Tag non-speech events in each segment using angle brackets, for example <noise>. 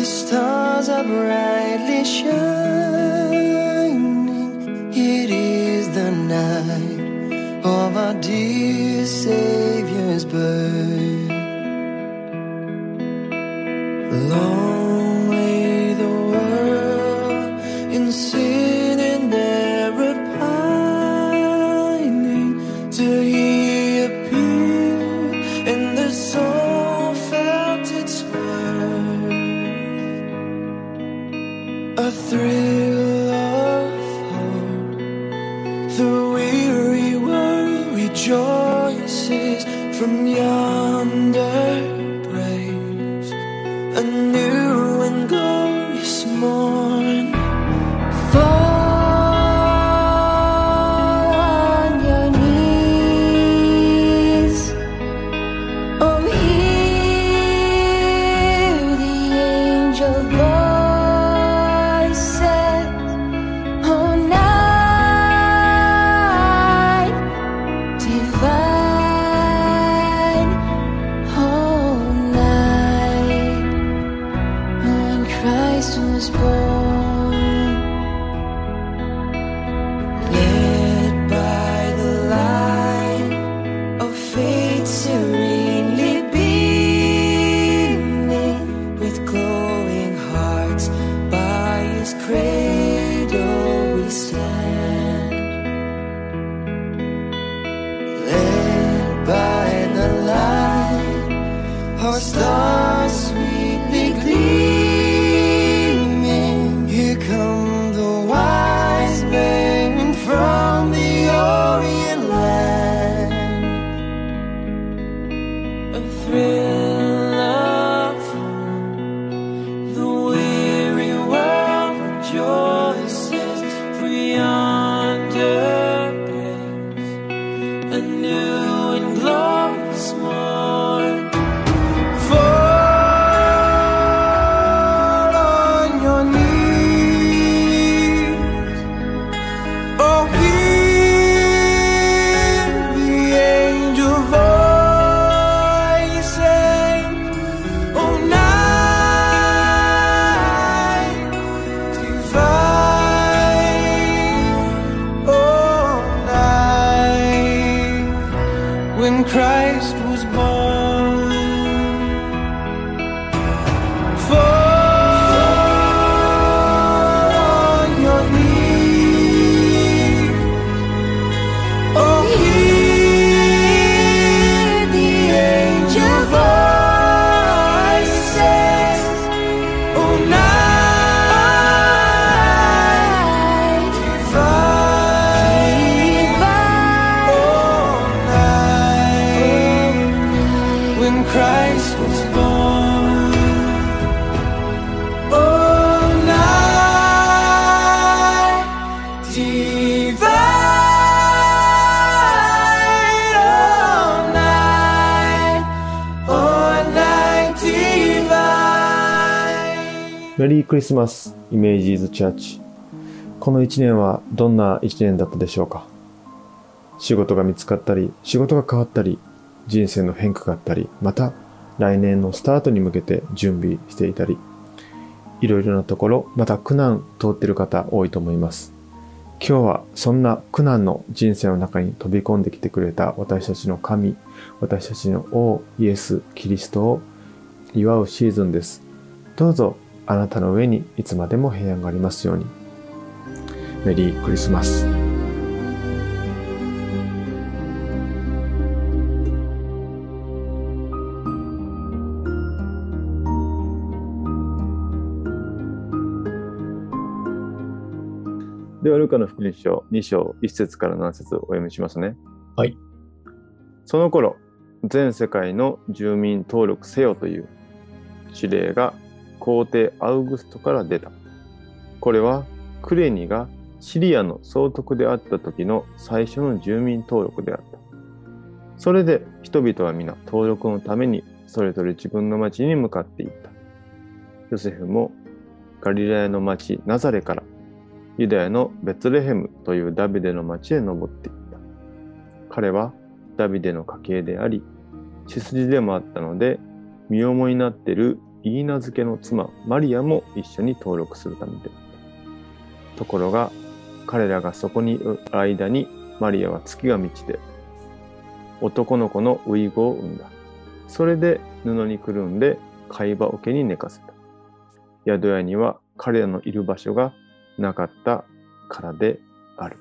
The stars are brightly リスマスイメージーズチャーチ。この1年はどんな1年だったでしょうか？仕事が見つかったり仕事が変わったり人生の変化があったりまた来年のスタートに向けて準備していたりいろいろなところまた苦難通ってる方多いと思います。今日はそんな苦難の人生の中に飛び込んできてくれた私たちの神私たちの王イエス・キリストを祝うシーズンです。どうぞあなたの上にいつまでも平安がありますように。メリークリスマス。では、ルカの福音書2章1節から7節をお読みしますね。はい。その頃、全世界の住民登録せよという指令が皇帝アウグストから出た。これはクレニがシリアの総督であった時の最初の住民登録であった。それで人々は皆登録のためにそれぞれ自分の町に向かっていった。ヨセフもガリラヤの町ナザレからユダヤのベツレヘムというダビデの町へ登っていった。彼はダビデの家系であり、血筋でもあったので、身重になっているイーナ漬けの妻マリアも一緒に登録するためで。ところが彼らがそこにいる間にマリアは月が満ちて男の子のウイゴを産んだ。それで布にくるんで貝羽桶に寝かせた。宿屋には彼らのいる場所がなかったからである。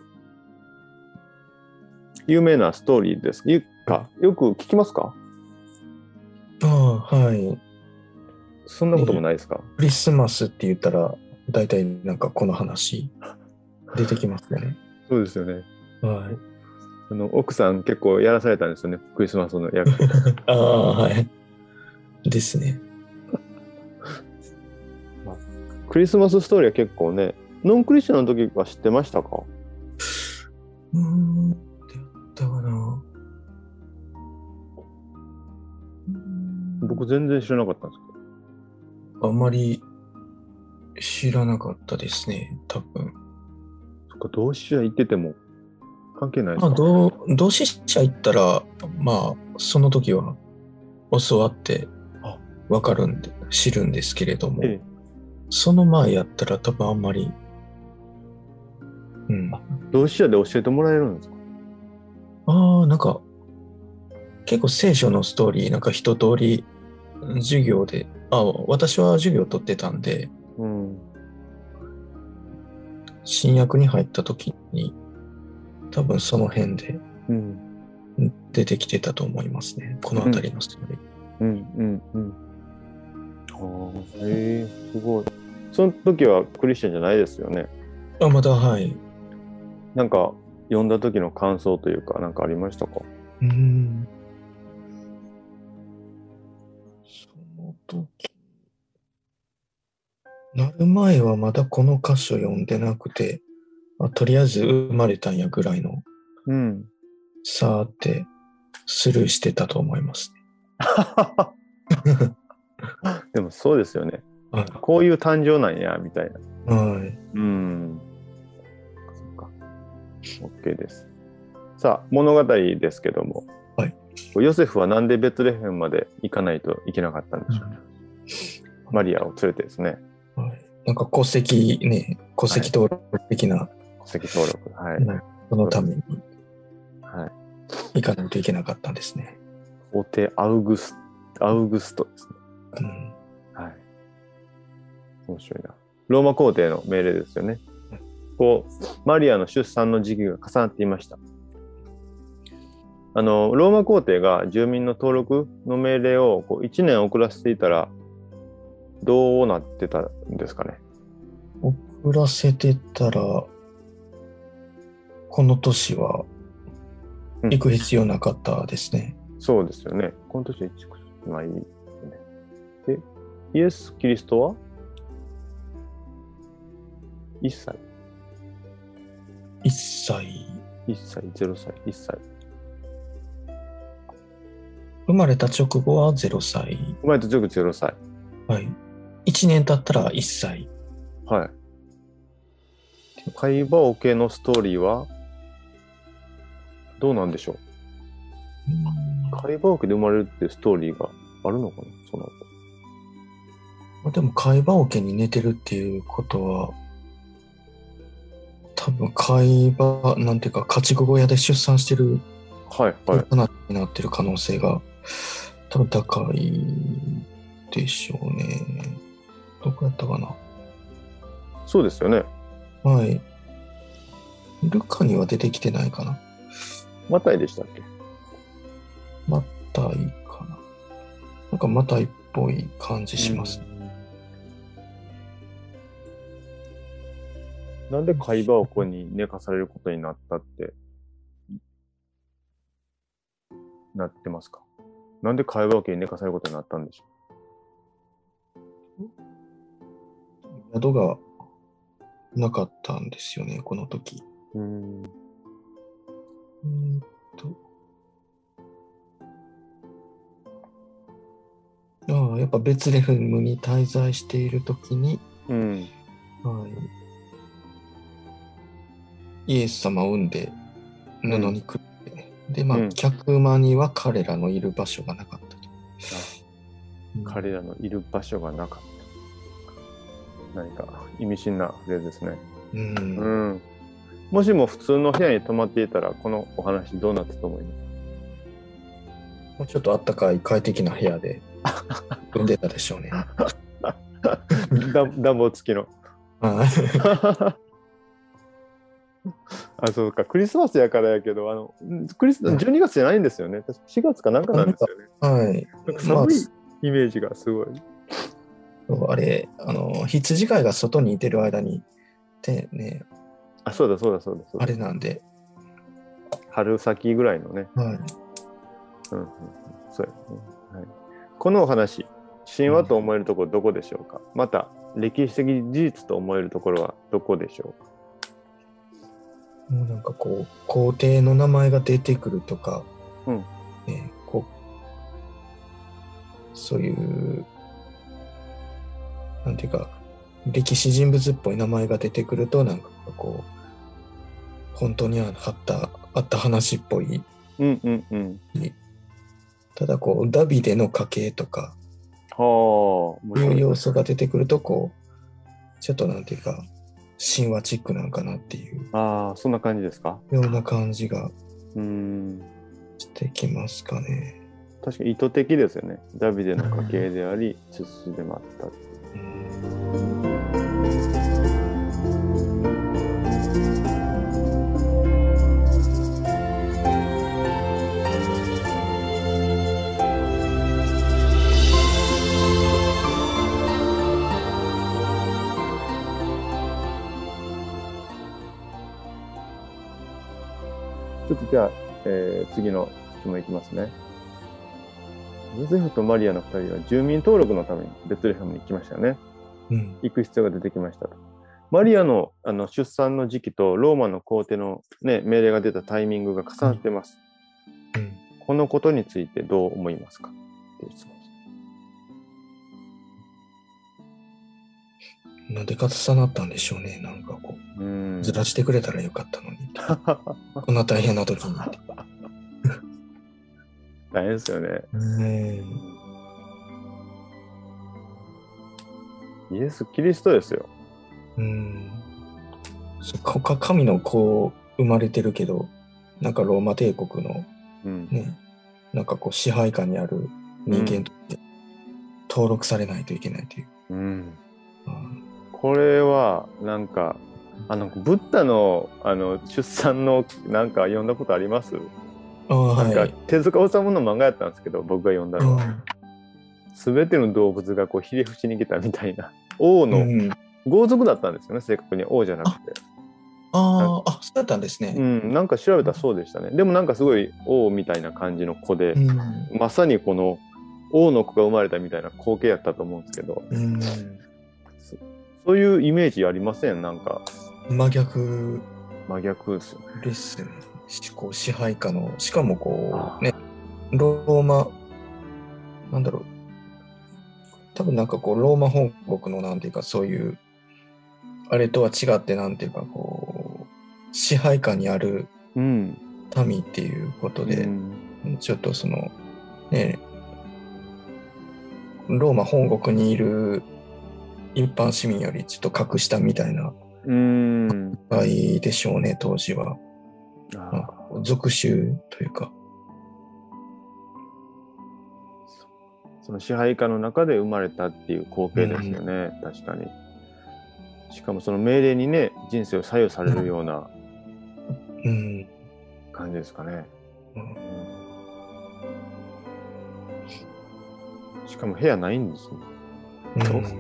有名なストーリーです。ゆかよく聞きますか？ああ、はい。そんなこともないですか、クリスマスって言ったら、大体なんかこの話、出てきますよね。<laughs> そうですよねはい。あの奥さん結構やらされたんですよねクリスマスの役 <laughs> ああ、はい。ですね。<laughs> クリスマスストーリーは結構ねノンクリスチャンの時は知ってましたか？うーん、ってやったかな。僕全然知らなかったんですけどあんまり知らなかったですね、多分。そっか同志社行ってても関係ないですまあ、か同同志社行ったら、まあ、その時は教わってあ。わかるんで、知るんですけれども、ええ。その前やったら多分あんまり、うん。同志社で教えてもらえるんですか？ああ、なんか、結構聖書のストーリー、なんか一通り授業で、あ私は授業取ってたんで、うん。新約に入った時に、多分その辺でうん。出てきてたと思いますね。この辺りのストーリー。うん。うん。うん。ああへえすごい。その時はクリスチャンじゃないですよね。あ、また、はい。なんか読んだ時の感想というかなんかありましたか？うーん。時、なる前はまだこの箇所読んでなくて、あとりあえず生まれたんやぐらいのうん。さーってスルーしてたと思いますね。<laughs> でもそうですよね。はい。こういう誕生なんやみたいな。はい。うん。そっか。OK です。さあ物語ですけども、はい、ヨセフはなんでベツレヘムまで行かないといけなかったんでしょう、マリアを連れてですねはい、なんか戸籍ね、戸籍登録的な、戸籍登録はい、ねそのためにはい、行かないといけなかったんですね。皇帝アウグスアウグストですねうん、はい。面白いな。ローマ皇帝の命令ですよね。こう、マリアの出産の時期が重なっていました。あの、ローマ皇帝が住民の登録の命令をこう1年遅らせていたら、どうなってたんですかね？遅らせてたら、この年はうん行く必要なかったですね。そうですよね。この年は1くないよね。で、イエス・キリストは ?1 歳。1歳。1歳、0歳、1歳。生まれた直後は0歳。生まれた直後0歳。はい。1年経ったら1歳。はい。会話オケのストーリーはどうなんでしょう？会話オケで生まれるっていうストーリーがあるのかな？その後。まあでも会話桶に寝てるっていうことは、多分会話、なんていうか、家畜小屋で出産してるはいはい。なってる可能性が多分高いでしょうね。どこやったかなそうですよね。はい。ルカには出てきてないかなマタイでしたっけ？マタイかななんかマタイっぽい感じします。うんなんで会話をここに寝かされることになったってなってますか？なんで会話を寝かされることになったんでしょ宿がなかったんですよね、この時。ううん。うーんと。ああ、やっぱベツレヘムに滞在している時に、うん。はい、イエス様を産んで布にくって、で、まあ、うん客間には彼らのいる場所がなかったと。う彼らのいる場所がなかった。何か意味深なフレーズですね。うん。うん。もしも普通の部屋に泊まっていたら、このお話どうなったと思います？もうちょっとあったかい快適な部屋で <laughs> 産んでたでしょうね。暖暖房付きの。はいあ、そうか。クリスマスやからやけど、あの、クリス12月じゃないんですよね。確か4月かなんかなんですよね。はい。寒いイメージがすごい。あれ、あの、羊飼いが外にいてる間に、でね、あ、そうだそうだそうだそうだ。あれなんで、春先ぐらいのね。はい。うんうんうん、そうやね、はい。このお話、神話と思えるところどこでしょうか、また、歴史的事実と思えるところはどこでしょうか？もうなんかこう、皇帝の名前が出てくるとか、うんね、こう、そういう、なんていうか、歴史人物っぽい名前が出てくると、なんかこう、本当にあった、あった話っぽい。うんうんうん。ただこう、ダビデの家系とか、はあ、面いう。要素が出てくると、こう、ちょっとなんていうか、神話チックなんかなっていうああ、そんな感じですか？ような感じがうーん。してきますかね。確かに意図的ですよね。ダビデの家系であり、血筋でもあったじゃあ、えー次の質問いきますね。ヨゼフとマリアの二人は住民登録のためにベツレヘムに来ましたよね。うん。行く必要が出てきましたと。マリアのあの出産の時期とローマの皇帝の、ね、命令が出たタイミングが重なってます。うん。このことについてどう思いますか？っていう質問です。なんで重なったんでしょうね。なんかこうーんう、ずらしてくれたらよかったのに。<laughs> こんな大変な時に。大変ですよね。ねイエス・キリストですよ。えうん。そかか神の子生まれてるけど、なんかローマ帝国のうん。ね、なんかこう支配下にある人間として登録されないといけないという。うん、うんこれはなんかあのブッダのあの出産のなんか読んだことあります？なんかはい。手塚治虫の漫画やったんですけど僕が読んだのは、全ての動物がこうひれ伏しに来たみたいな。王のうん、豪族だったんですよね正確に。王じゃなくて。ああ、あ、そうだったんですね。うんなんか調べたらそうでしたね。でもなんかすごい王みたいな感じの子で、うん。まさにこの王の子が生まれたみたいな光景やったと思うんですけど。うん、そそういうイメージありません？なんか。真逆。真逆ですよね。ですね。しこう支配下の、しかもこあう、ね、ローマ、なんだろう。多分なんかこう、ローマ本国のなんていうか、そういう、あれとは違って、なんていうか、こう、支配下にあるうん。民っていうことで、うん。ちょっとその、ね、ローマ本国にいる一般市民よりちょっと格下みたいなうーん。場合でしょうね、当時は。あかこう属州というか。その支配下の中で生まれたっていう光景ですよね、確かに。しかもその命令にね、人生を左右されるようなうん。感じですかね。うんしかも部屋ないんですね。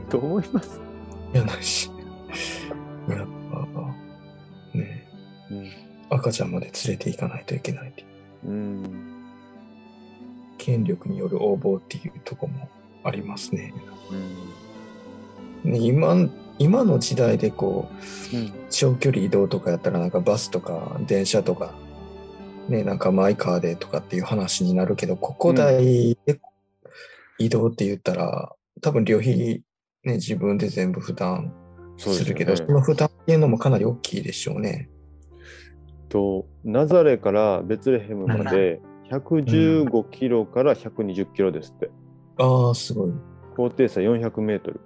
どう思います、いや、ないし。<laughs> やっぱ、ね、うん。赤ちゃんまで連れて行かないといけないっていう。うん。権力による横暴っていうとこもありますね。うん。ね今今の時代でこう、うん。長距離移動とかやったらなんかバスとか電車とか、ね、なんかマイカーでとかっていう話になるけど、ここ代で移動って言ったら、多分旅費ね、自分で全部負担するけど、その負担っていうのもかなり大きいでしょうね。とナザレからベツレヘムまで115キロから120キロですって。ああ、すごい。高低差400メートル。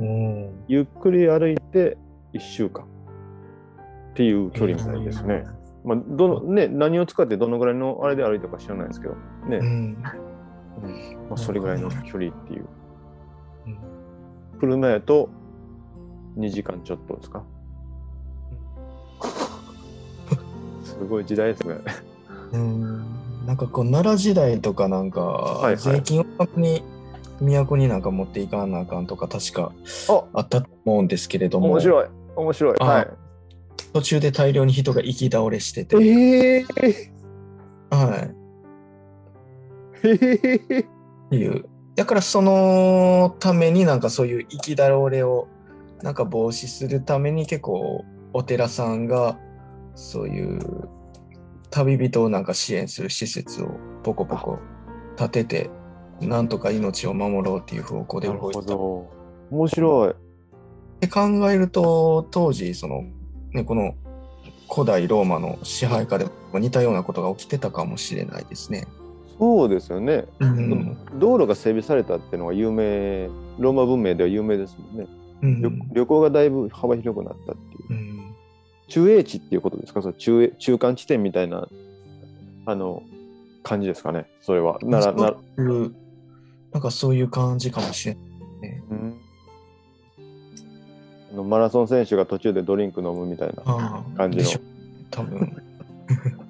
うん。ゆっくり歩いて1週間っていう距離みたいですね。まあ、どのね、何を使ってどのぐらいのあれで歩いたか知らないですけど、ね、うん。うんまあ、それぐらいの距離っていう。うん車やと2時間ちょっとですか？すごい時代ですね。うんなんかこう奈良時代とかなんか、いはい税金をに都になんか持っていかなあかんとか確かああったと思うんですけれども面白い。面白い。あはい。途中で大量に人が行き倒れしてて、ええはい、ー、ええっていう。だからそのためになんかそういう行き倒れをなんか防止するために結構お寺さんがそういう旅人をなんか支援する施設をポコポコ建ててなんとか命を守ろうっていう方向で動いてた。面白い。って考えると当時その、ね、この古代ローマの支配下でも似たようなことが起きてたかもしれないですね。そうですよね。うん道路が整備されたっていうのが有名、ローマ文明では有名ですもんね。うん旅旅行がだいぶ幅広くなったっていう。うん中英地っていうことですか？その中英中間地点みたいな、あの、感じですかね？それは。なら、ななんかそういう感じかもしれないね。うんあのマラソン選手が途中でドリンク飲むみたいな感じの多分。<laughs>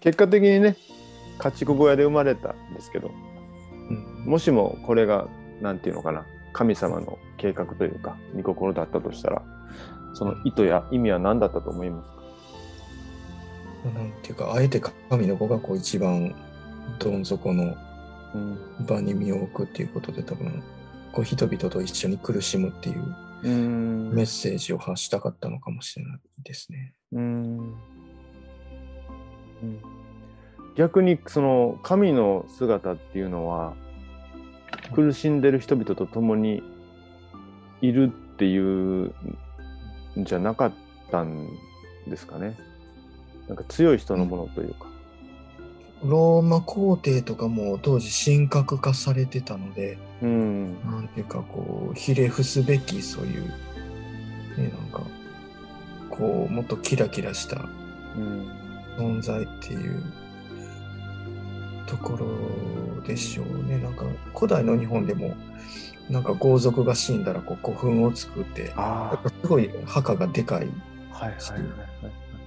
結果的にね家畜小屋で生まれたんですけどうん。もしもこれがなんていうのかな神様の計画というか御心だったとしたらその意図や意味は何だったと思いますか？なんていうか、あえて神の子がこう一番どん底のうん場に身を置くっていうことで多分、こう人々と一緒に苦しむっていううん。メッセージを発したかったのかもしれないですね。うんうん逆にその神の姿っていうのは苦しんでる人々と共にいるっていうんじゃなかったんですかね。なんか強い人のものというか。ローマ皇帝とかも当時神格化されてたので、うん。なんていうかこう、ひれ伏すべきそういう、ね、なんか、こう、もっとキラキラしたうん。存在っていうところでしょうね。なんか古代の日本でもなんか豪族が死んだらこう古墳を作ってすごい墓がでかい。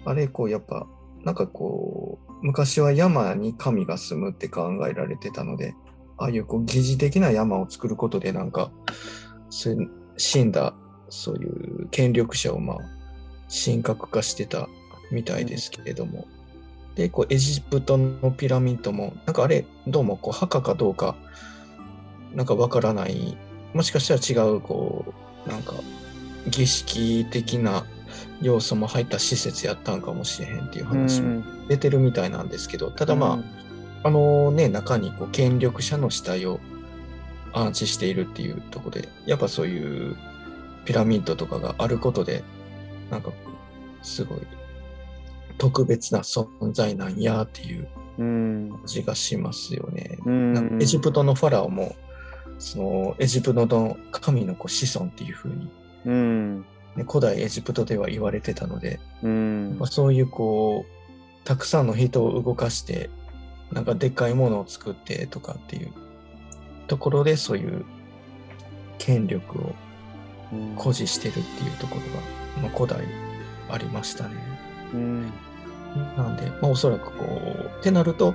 あ。れこうやっぱなんかこう昔は山に神が住むって考えられてたのでああいうこう疑似的な山を作ることでなんか死んだそういう権力者をまあ神格化してたみたいですけれども、でこうエジプトのピラミッドもなんかあれどうもこう墓かどうかなんかわからない。もしかしたら違うこうなんか儀式的な要素も入った施設やったんかもしれへんっていう話も出てるみたいなんですけど、ただまあ、あのね、中にこう権力者の死体を安置しているっていうところで、やっぱそういうピラミッドとかがあることで、なんかすごい特別な存在なんやっていううん。感じがしますよね。うん。エジプトのファラオも、そのエジプトの神のこう子孫っていう風に、うん。ね、古代エジプトでは言われてたので、うんまあ、。そういうこうたくさんの人を動かしてなんかでっかいものを作ってとかっていうところでそういう権力を誇示してるっていうところが、まあ、古代ありましたね。うん。なんで、まあ、おそらくこうってなると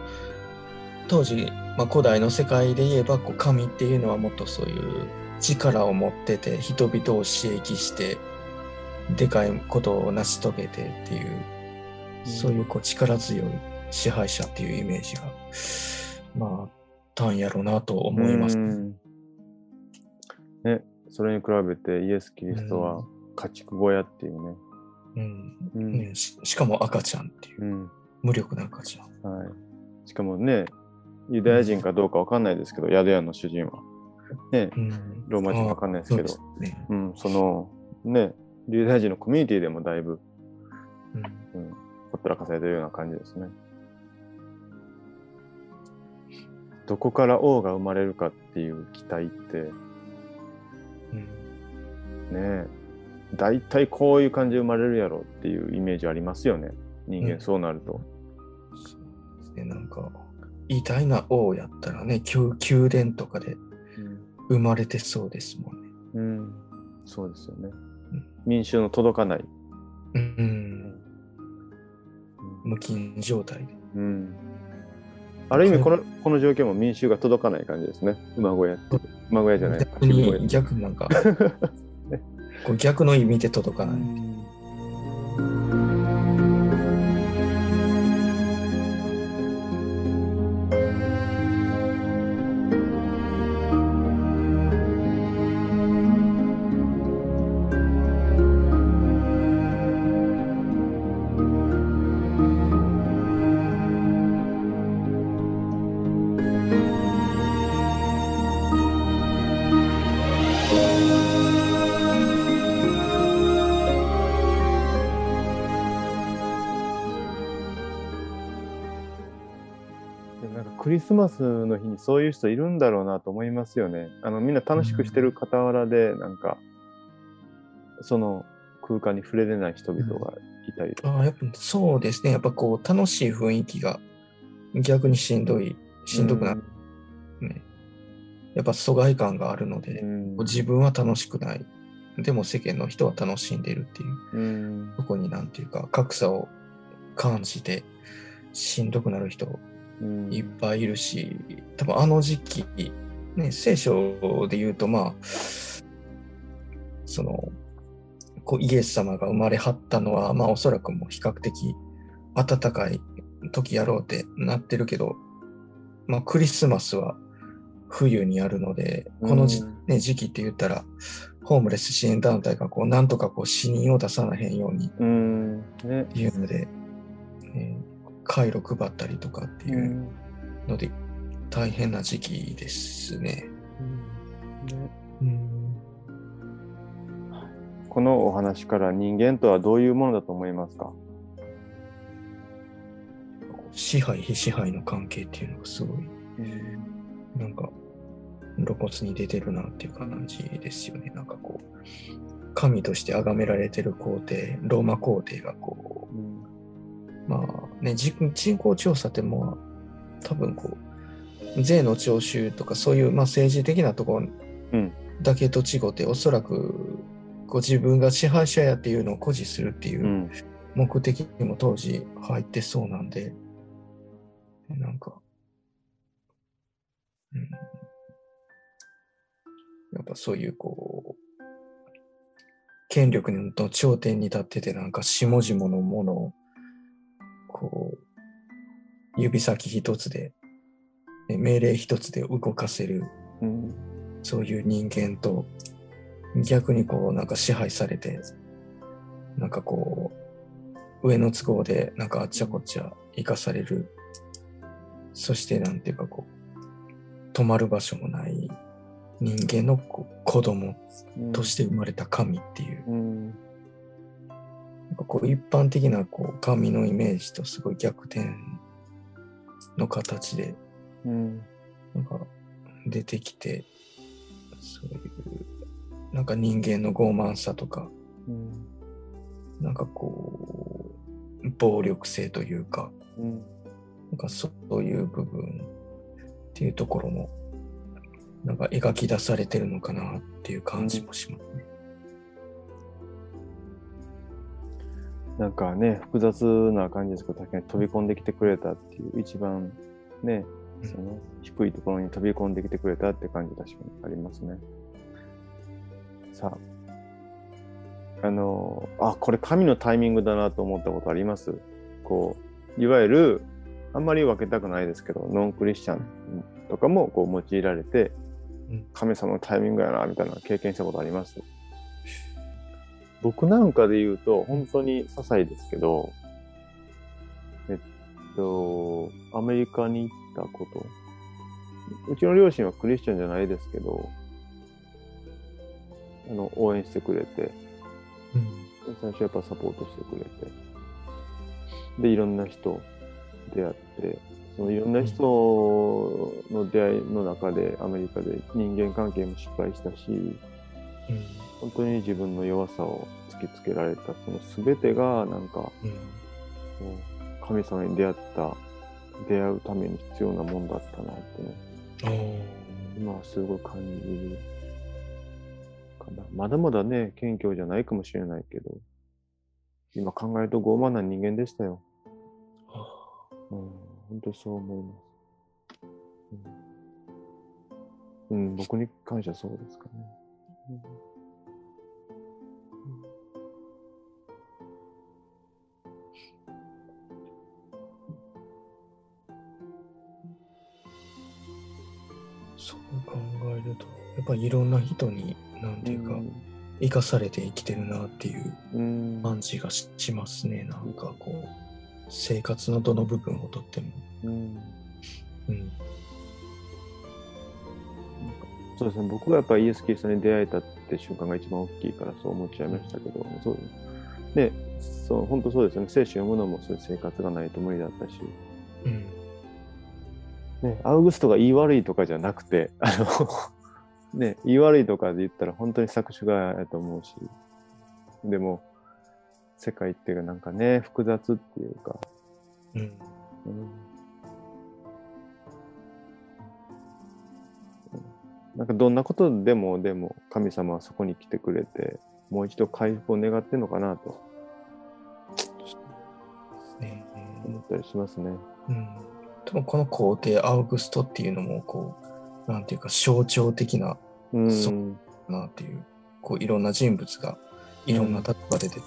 当時、まあ、古代の世界で言えばこう神っていうのはもっとそういう力を持ってて人々を刺激してでかいことを成し遂げてっていう、そういうこう力強い支配者っていうイメージがまあたんやろうなと思います。うんね、それに比べてイエス・キリストは家畜小屋っていうね。うん。うん。ねししかも赤ちゃんっていう。うん。無力な赤ちゃん。はい、しかもね、ユダヤ人かどうかわかんないですけど、宿屋の主人は。ね、うん。ローマ人わかんないですけど、そうですね。うん、その、ね、ユダヤ人のコミュニティでもだいぶ、うん。うん、ほったらかされてるような感じですね。どこから王が生まれるかっていう期待ってうん。ねえ大体こういう感じで生まれるやろっていうイメージありますよね。人間うん。そうなると、そうですね、なんか、偉大な王やったらね、宮宮殿とかで生まれてそうですもんね。うん。そうですよね、ん。民衆の届かない、うん、無菌状態で。うん、ある意味このこの状況も民衆が届かない感じですね。馬小屋って。馬小屋じゃない。逆に、逆になんか、<laughs> こう逆の意味で届かない。マスの日にそういう人いるんだろうなと思いますよね。あのみんな楽しくしてる傍らで、なんかその空間に触れれない人々がいたりとか。ああ、やっぱそうですね。やっぱこう、楽しい雰囲気が逆にしんどい、しんどくなるね。やっぱ疎外感があるので、うん自分は楽しくない。でも世間の人は楽しんでいるっていう、うんそこになんていうか、格差を感じて、しんどくなる人うんいっぱいいるし、多分あの時期、ね、聖書で言うと、まあ、その、こうイエス様が生まれはったのは、まあおそらくもう比較的暖かい時やろうってなってるけど、まあクリスマスは冬にあるので、このじ、うん。ね、時期って言ったら、ホームレス支援団体がこう、なんとかこう死人を出さなへんようにっうん。ね。ていうので、えー回路配ったりとかっていううん。ので、大変な時期ですね。ねうん。このお話から人間とはどういうものだと思いますか？支配、非支配の関係っていうのがすごい、なんか、露骨に出てるなっていう感じですよね。なんかこう、神として崇められてる皇帝、ローマ皇帝がこうん。う、まあね、人人口調査ってもう、多分こう、税の徴収とかそういう、まあ、政治的なところうん。だけと違って、おそらく、こう自分が支配者やっていうのを誇示するっていううん。目的にも当時入ってそうなんで、なんか、うん、やっぱそういうこう、権力の頂点に立っててなんか下々のものを、こう、指先一つで、命令一つで動かせる、そういう人間と、逆にこう、なんか支配されて、なんかこう、上の都合で、なんかあっちゃこっちゃ生かされる。そして、なんていうかこう、止まる場所もない人間の子供として生まれた神っていう、うん。なんかこう一般的なこう神のイメージとすごい逆転の形で、うん。なんか出てきて、そういう、なんか人間の傲慢さとか、うん。なんかこう、暴力性というか、うん。なんかそういう部分っていうところも、なんか描き出されてるのかなっていう感じもしますね。なんかね、複雑な感じですけど、確かに飛び込んできてくれたっていう、一番ね、うん。その低いところに飛び込んできてくれたって感じ確かにありますね。さあ、あの、あ、これ神のタイミングだなと思ったことあります？こう、いわゆる、あんまり分けたくないですけど、ノンクリスチャンとかもこう用いられてうん、神様のタイミングやな、みたいなの経験したことあります？僕なんかで言うと、本当に些細ですけど、えっと、アメリカに行ったこと。うちの両親はクリスチャンじゃないですけど、あの、応援してくれて、最初やっぱサポートしてくれて、で、いろんな人出会って、そのいろんな人の出会いの中でアメリカで人間関係も失敗したし、うん。本当に自分の弱さを突きつけられたその全てがなんかうん。神様に出会った出会うために必要なもんだったなってね。今はすごい感じるかな。まだまだね謙虚じゃないかもしれないけど今考えると傲慢な人間でしたよ、うん、本当そう思います、うん。うん、僕に関してはそうですかね、うんえると、やっぱりいろんな人に、なんていうか、生かされて生きてるなっていううん。感じがししますね。なんかこう、生活のどの部分をとっても。うん。うん。そうですね、僕がやっぱりイエス・キリストに出会えたって瞬間が一番大きいからそう思っちゃいましたけど、そう。でそう本当そうですよね、聖書読むのもそういう生活がないと無理だったし、うん。ね、アウグストが言い悪いとかじゃなくて、あの <laughs> ね、言い悪いとかで言ったら本当に作詞がやと思うし、でも、世界っていうかなんかね、複雑っていうか、うん。うんなんかどんなことでもでも神様はそこに来てくれてもう一度回復を願ってんのかなとね思ったりしますね。うん。多分この皇帝アウグストっていうのも、こう、なんていうか象徴的な、うん。そうなっていう、こう、いろんな人物が、いろんな立場で出て、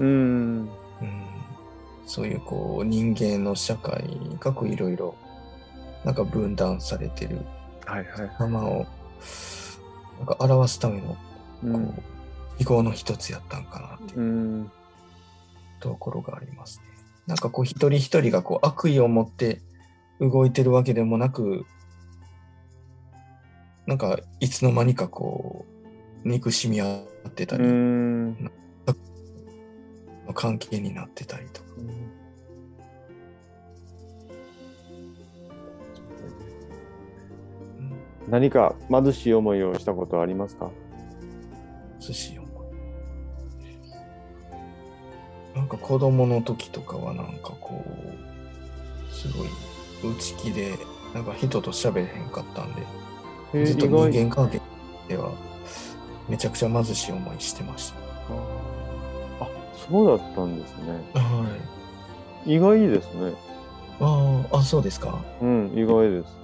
うん。うん、そういうこう人間の社会がこういろいろなんか分断されてるはいはい。様をなんか表すためのこうう記号の一つやったんかなっていううん。ところがありますね。なんかこう一人一人がこう悪意を持って動いてるわけでもなくなんかいつの間にかこう憎しみ合ってたうり、ん。関係になってたりとか。うん。何か貧しい思いをしたことはありますか？寿司をなんか子供の時とかはなんかこうすごい内気でなんか人と喋れへんかったんでえずっと人間関係ではめちゃくちゃ貧しい思いしてましあそうだったんですね。たはい。意外ですね。あああそうですか。うん、意外です。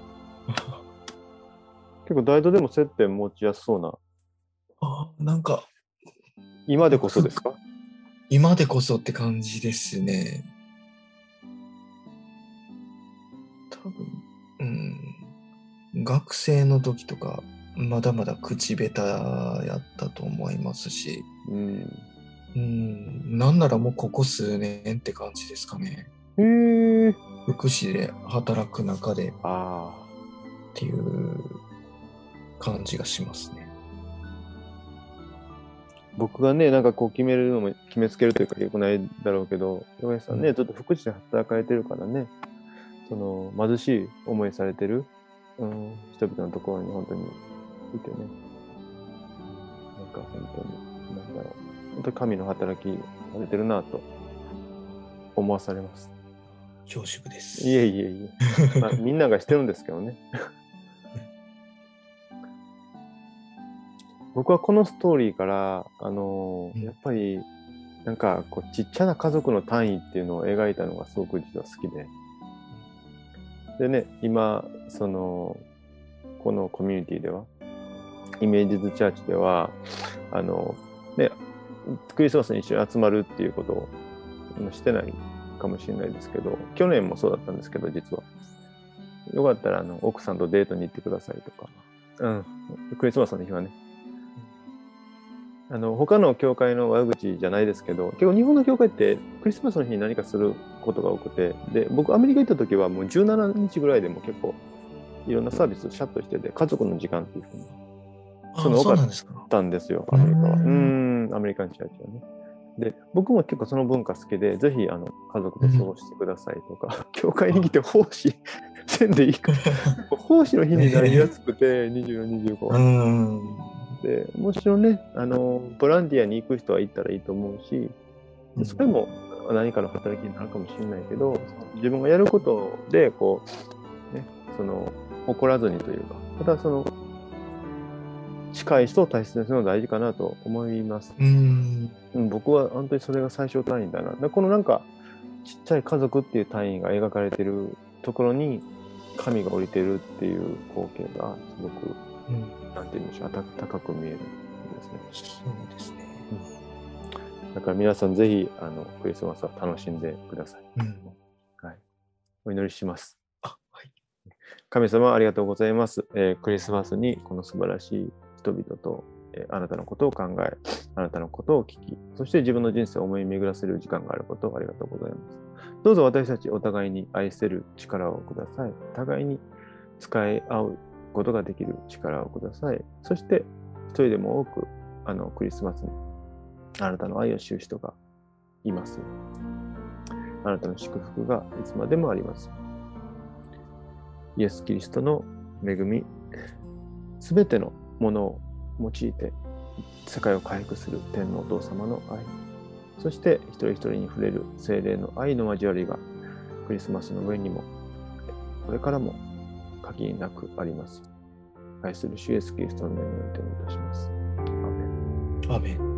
<laughs> 結構、大とでも接点持ちやすそうな、あなんか今でこそですか？今でこそって感じですね多分うん学生の時とかまだまだ口下手やったと思いますしうん。うんなんならもうここ数年って感じですかねへえ。福祉で働く中でっあていう感じがしますねあ。僕がね、なんかこう決めるのも、決めつけるというか、よくないだろうけど、洋平さんね、ちょっと福祉で働かれてるからね、その、貧しい思いされてる、うん、人々のところに本当にいてね、なんか本当に、なんだろう、本当に神の働きされてるなと思わされます。恐縮ですいえいえいえ。<laughs> まあ、みんながしてるんですけどね。<laughs> 僕はこのストーリーから、あのーうんやっぱり、なんかこうちっちゃな家族の単位っていうのを描いたのがすごく実は好きで。でね、今、その、このコミュニティでは、イメージズチャーチでは、あの、ね、クリスマスに一緒に集まるっていうことを今してないかもしれないですけど、去年もそうだったんですけど、実は。よかったら、あの、奥さんとデートに行ってくださいとか。うん。クリスマスの日はね。あの、他の教会の悪口じゃないですけど、結構日本の教会ってクリスマスの日に何かすることが多くて、で、僕アメリカ行った時はもう17日ぐらいでも結構いろんなサービスシャットしてて、家族の時間っていうふうにあそのそうなんですかったんですよ、アメリカは。うん、アメリカンチャーチはね。で、僕も結構その文化好きで、ぜひあの家族と過ごしてくださいとか、<laughs> 教会に来て奉仕せんでいいか。<laughs> 奉仕の日になりやすくて、24、25。うん。でもちろんね。あのボランティアに行く人は行ったらいいと思うしそれも何かの働きになるかもしれないけど自分がやることでこうねその怒らずにというかただその近い人を大切にするのが大事かなと思います、うん。うん、僕は本当にそれが最小単位だな。でこのなんかちっちゃい家族っていう単位が描かれてるところに神が降りてるっていう光景がすごくうんなんて言うんでしょう、た高く見えるんですね。そうですね。だから皆さんぜひ、あの、クリスマスは楽しんでください。うん。お祈りします。あ、はい。神様ありがとうございます。えークリスマスにこの素晴らしい人々と、えーあなたのことを考え、あなたのことを聞き、そして自分の人生を思い巡らせる時間があることをありがとうございます。どうぞ私たちお互いに愛せる力をください。互いに使い合うことができる力をください。そして、一人でも多く、あの、クリスマスにあなたの愛を知る人がいます。あなたの祝福がいつまでもあります。イエス・キリストの恵み、すべてのものを用いて世界を回復する天皇お父様の愛、そして一人一人に触れる精霊の愛の交わりがクリスマスの上にも、これからも限りなくあります。愛する主イエス・キリストの名によってお願いいたします。アーメンアーメン。